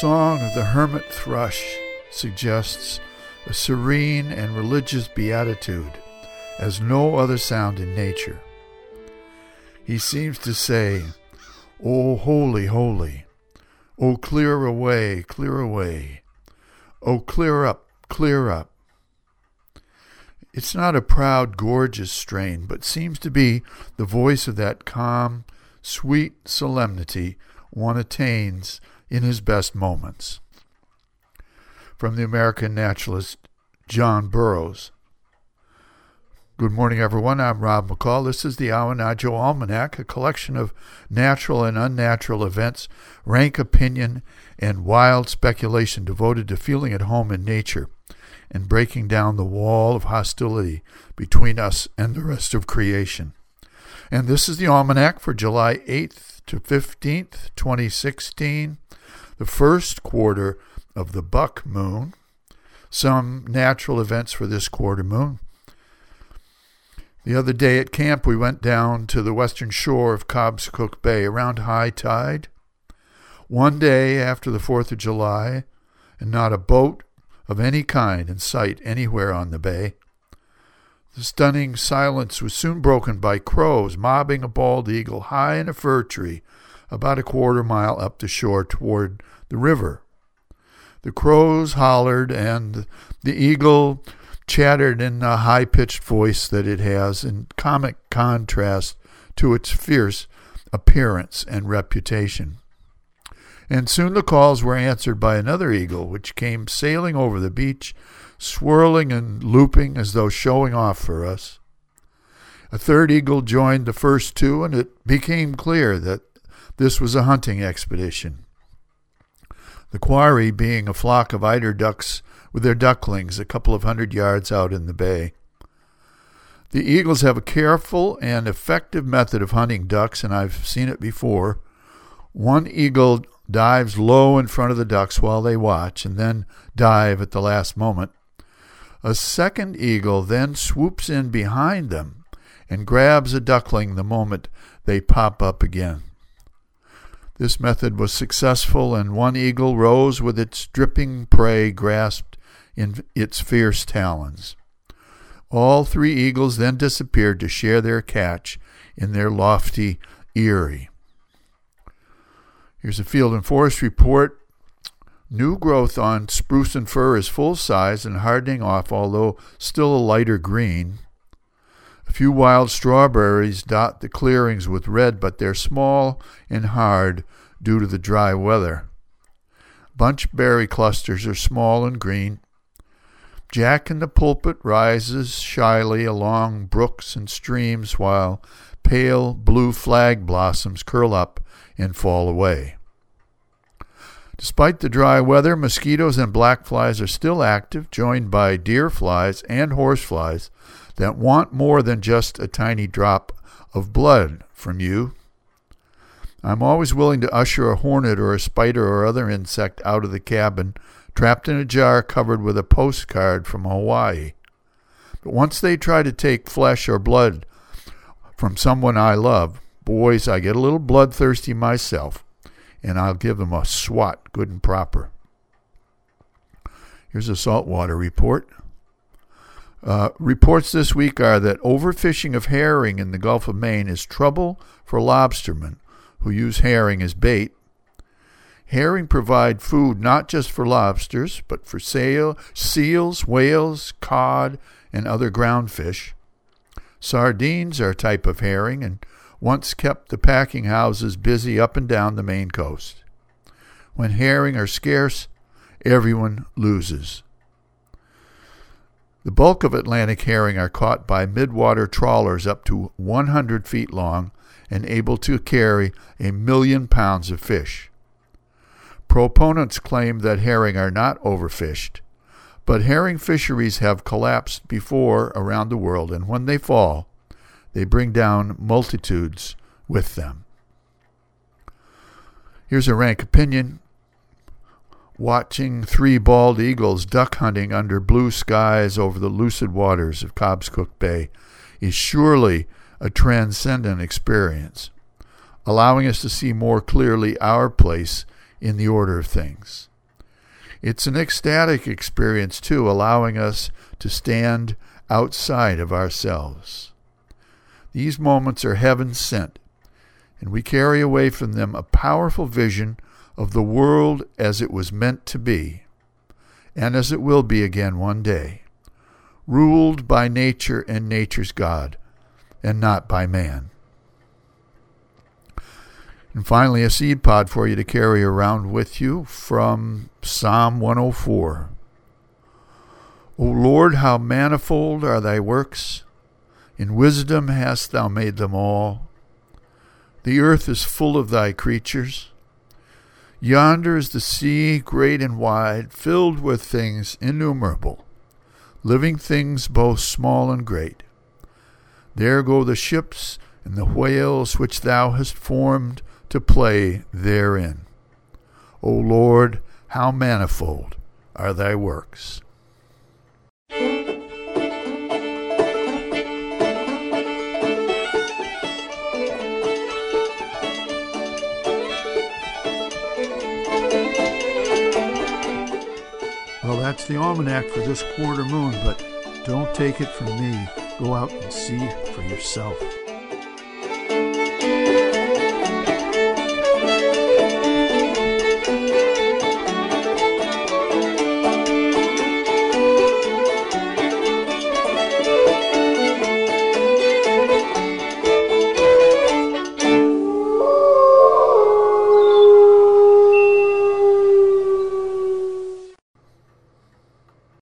song of the hermit thrush suggests a serene and religious beatitude as no other sound in nature. He seems to say, O holy, holy, O clear away, clear away, O clear up, clear up. It's not a proud, gorgeous strain, but seems to be the voice of that calm, sweet solemnity one attains in his best moments. From the American naturalist John Burroughs. Good morning, everyone. I'm Rob McCall. This is the Awanadjo Almanac, a collection of natural and unnatural events, rank opinion, and wild speculation devoted to feeling at home in nature and breaking down the wall of hostility between us and the rest of creation. And this is the Almanac for July 8th to 15th, 2016, the first quarter of the buck moon. Some natural events for this quarter moon. The other day at camp, we went down to the western shore of Cobscook Bay around high tide. One day after the 4th of July, and not a boat of any kind in sight anywhere on the bay. The stunning silence was soon broken by crows mobbing a bald eagle high in a fir tree about a quarter mile up the shore toward the river. The crows hollered, and the eagle chattered in a high pitched voice that it has in comic contrast to its fierce appearance and reputation and soon the calls were answered by another eagle, which came sailing over the beach, swirling and looping as though showing off for us. A third eagle joined the first two, and it became clear that this was a hunting expedition. The quarry being a flock of eider ducks with their ducklings a couple of hundred yards out in the bay. The eagles have a careful and effective method of hunting ducks, and I've seen it before. One eagle dives low in front of the ducks while they watch, and then dive at the last moment. A second eagle then swoops in behind them and grabs a duckling the moment they pop up again. This method was successful, and one eagle rose with its dripping prey grasped in its fierce talons. All three eagles then disappeared to share their catch in their lofty eyrie. Here's a field and forest report. New growth on spruce and fir is full size and hardening off, although still a lighter green. A few wild strawberries dot the clearings with red, but they're small and hard due to the dry weather. Bunchberry clusters are small and green. Jack in the pulpit rises shyly along brooks and streams while pale blue flag blossoms curl up and fall away. Despite the dry weather, mosquitoes and black flies are still active, joined by deer flies and horse flies that want more than just a tiny drop of blood from you. I'm always willing to usher a hornet or a spider or other insect out of the cabin, trapped in a jar covered with a postcard from Hawaii. But once they try to take flesh or blood from someone I love, Boys, I get a little bloodthirsty myself, and I'll give them a swat good and proper. Here's a saltwater report. Uh, reports this week are that overfishing of herring in the Gulf of Maine is trouble for lobstermen who use herring as bait. Herring provide food not just for lobsters, but for sail, seals, whales, cod, and other ground fish. Sardines are a type of herring and once kept the packing houses busy up and down the Maine coast. When herring are scarce, everyone loses. The bulk of Atlantic herring are caught by midwater trawlers up to 100 feet long and able to carry a million pounds of fish. Proponents claim that herring are not overfished, but herring fisheries have collapsed before around the world, and when they fall, they bring down multitudes with them. Here's a rank opinion. Watching three bald eagles duck hunting under blue skies over the lucid waters of Cobscook Bay is surely a transcendent experience, allowing us to see more clearly our place in the order of things. It's an ecstatic experience, too, allowing us to stand outside of ourselves. These moments are heaven sent, and we carry away from them a powerful vision of the world as it was meant to be, and as it will be again one day, ruled by nature and nature's God, and not by man. And finally, a seed pod for you to carry around with you from Psalm 104. O Lord, how manifold are thy works! In wisdom hast thou made them all. The earth is full of thy creatures. Yonder is the sea, great and wide, filled with things innumerable, living things both small and great. There go the ships and the whales which thou hast formed to play therein. O Lord, how manifold are thy works! Well, that's the almanac for this quarter moon, but don't take it from me. Go out and see for yourself.